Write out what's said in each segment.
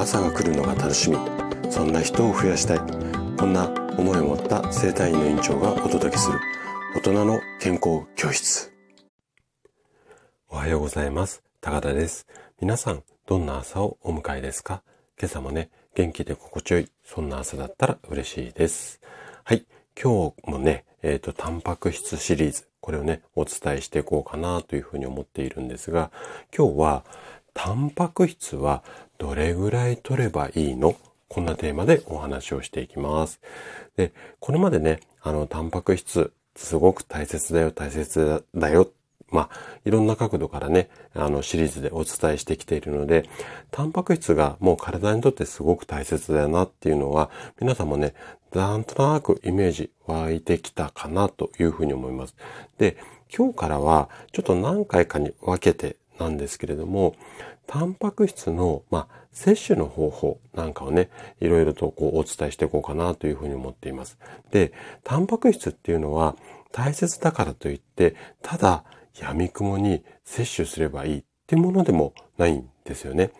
朝が来るのが楽しみ。そんな人を増やしたい。こんな思いを持った生体院の院長がお届けする。大人の健康教室。おはようございます。高田です。皆さんどんな朝をお迎えですか？今朝もね元気で心地よいそんな朝だったら嬉しいです。はい。今日もねえっ、ー、とタンパク質シリーズ。これをねお伝えしていこうかなというふうに思っているんですが今日はタンパク質はどれぐらい取ればいいの？こんなテーマでお話をしていきます。で、これまでね、あの、タンパク質、すごく大切だよ、大切だよ。まあ、いろんな角度からね、あの、シリーズでお伝えしてきているので、タンパク質がもう体にとってすごく大切だよなっていうのは、皆さんもね、なんとなくイメージ湧いてきたかなというふうに思います。で、今日からは、ちょっと何回かに分けてなんですけれども、タンパク質の、まあ、摂取の方法なんかをね、いろいろとこうお伝えしていこうかなというふうに思っています。で、タンパク質っていうのは大切だからといって、ただ闇雲に摂取すればいいってものでもないんですよね。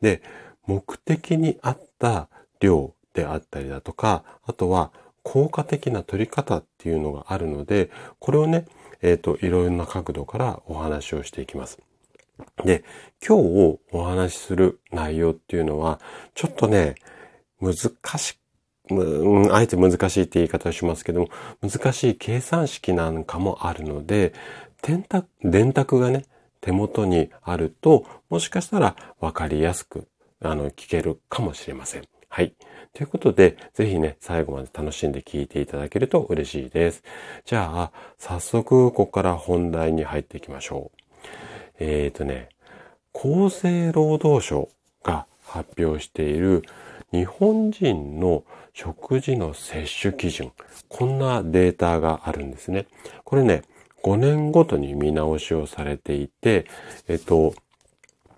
で、目的に合った量であったりだとか、あとは効果的な取り方っていうのがあるので、これをね、えっ、ー、と、いろいろな角度からお話をしていきます。で、今日お話しする内容っていうのは、ちょっとね、難しく、あえて難しいって言い方をしますけども、難しい計算式なんかもあるので、電卓電卓がね、手元にあると、もしかしたら分かりやすく、あの、聞けるかもしれません。はい。ということで、ぜひね、最後まで楽しんで聞いていただけると嬉しいです。じゃあ、早速、ここから本題に入っていきましょう。えっ、ー、とね、厚生労働省が発表している日本人の食事の摂取基準。こんなデータがあるんですね。これね、5年ごとに見直しをされていて、えっと、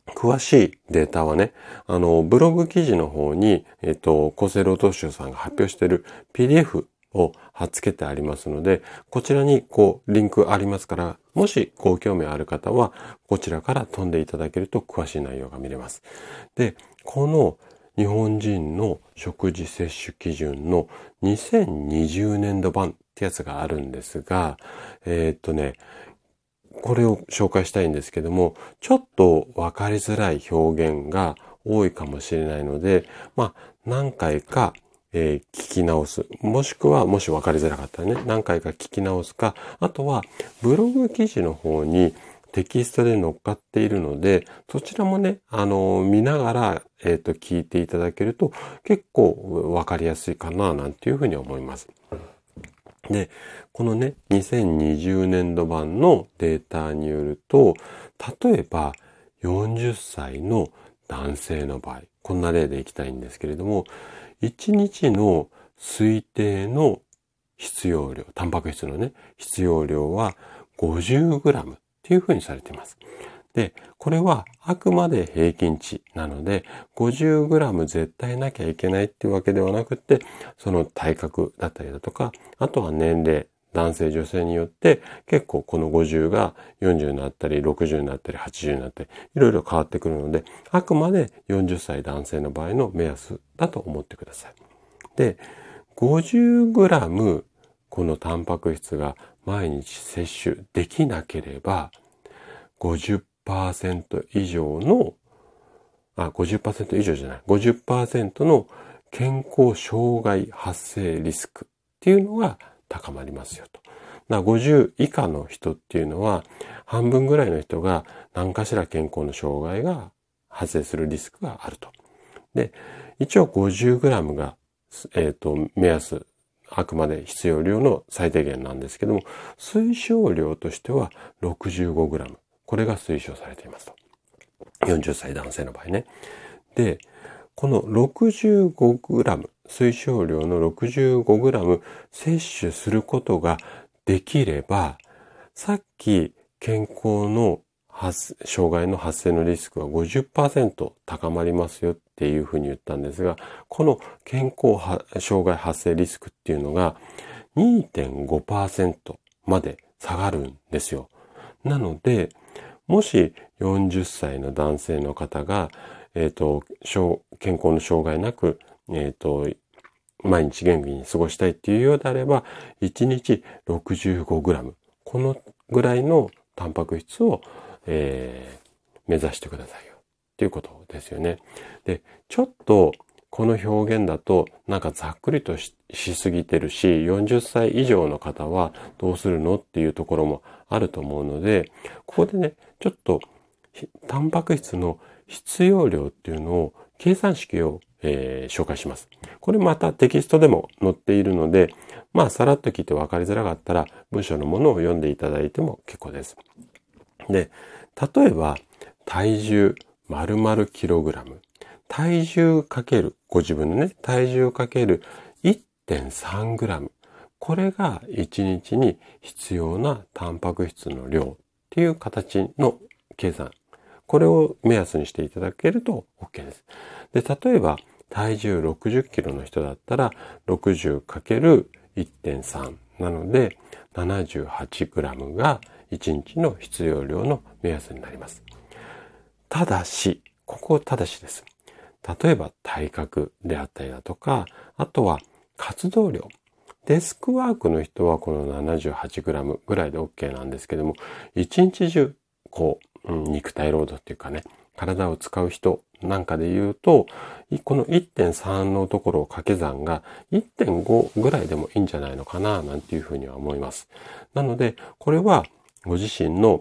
詳しいデータはね、あの、ブログ記事の方に、えっと、厚生労働省さんが発表している PDF を貼っ付けてありますので、こちらにこうリンクありますから、もしご興味ある方は、こちらから飛んでいただけると詳しい内容が見れます。で、この日本人の食事摂取基準の2020年度版ってやつがあるんですが、えー、っとね、これを紹介したいんですけども、ちょっとわかりづらい表現が多いかもしれないので、まあ、何回かえー、聞き直す。もしくは、もし分かりづらかったらね、何回か聞き直すか、あとは、ブログ記事の方にテキストで乗っかっているので、そちらもね、あのー、見ながら、えっ、ー、と、聞いていただけると、結構分かりやすいかな、なんていうふうに思います。で、このね、2020年度版のデータによると、例えば、40歳の男性の場合、こんな例でいきたいんですけれども、1日の推定の必要量、タンパク質のね、必要量は 50g っていうふうにされています。で、これはあくまで平均値なので、50g 絶対なきゃいけないっていうわけではなくて、その体格だったりだとか、あとは年齢、男性女性によって結構この50が40になったり60になったり80になったりいろいろ変わってくるのであくまで40歳男性の場合の目安だと思ってください。で 50g このタンパク質が毎日摂取できなければ50%以上のあ50%以上じゃない50%の健康障害発生リスクっていうのが高まりますよと。50以下の人っていうのは半分ぐらいの人が何かしら健康の障害が発生するリスクがあると。で、一応 50g が、えっ、ー、と、目安、あくまで必要量の最低限なんですけども、推奨量としては 65g。これが推奨されていますと。40歳男性の場合ね。で、この 65g、推奨量の 65g 摂取することができれば、さっき健康の障害の発生のリスクは50%高まりますよっていうふうに言ったんですが、この健康障害発生リスクっていうのが2.5%まで下がるんですよ。なので、もし40歳の男性の方がえっ、ー、と、健康の障害なく、えっ、ー、と、毎日元気に過ごしたいっていうようであれば、1日 65g。このぐらいのタンパク質を、えー、目指してくださいよ。っていうことですよね。で、ちょっとこの表現だとなんかざっくりとしすぎてるし、40歳以上の方はどうするの？っていうところもあると思うので、ここでね、ちょっとタンパク質の必要量っていうのを計算式を、えー、紹介します。これまたテキストでも載っているので、まあさらっと聞いて分かりづらかったら文章のものを読んでいただいても結構です。で、例えば体重丸々キログラム。体重かける、ご自分のね、体重かける1.3グラム。これが1日に必要なタンパク質の量っていう形の計算。これを目安にしていただけると OK です。で、例えば体重60キロの人だったら 60×1.3 なので78グラムが1日の必要量の目安になります。ただし、ここただしです。例えば体格であったりだとか、あとは活動量。デスクワークの人はこの 78g ぐらいで OK なんですけども、一日中、こう、うん肉体労働っていうかね、体を使う人なんかで言うと、この1.3のところを掛け算が1.5ぐらいでもいいんじゃないのかな、なんていうふうには思います。なので、これはご自身の、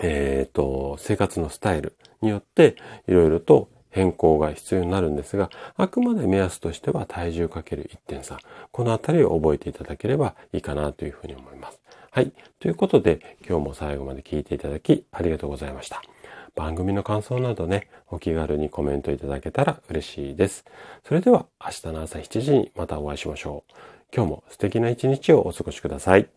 えっ、ー、と、生活のスタイルによっていろいろと変更が必要になるんですが、あくまで目安としては体重かける1.3。このあたりを覚えていただければいいかなというふうに思います。はい。ということで、今日も最後まで聞いていただきありがとうございました。番組の感想などね、お気軽にコメントいただけたら嬉しいです。それでは明日の朝7時にまたお会いしましょう。今日も素敵な一日をお過ごしください。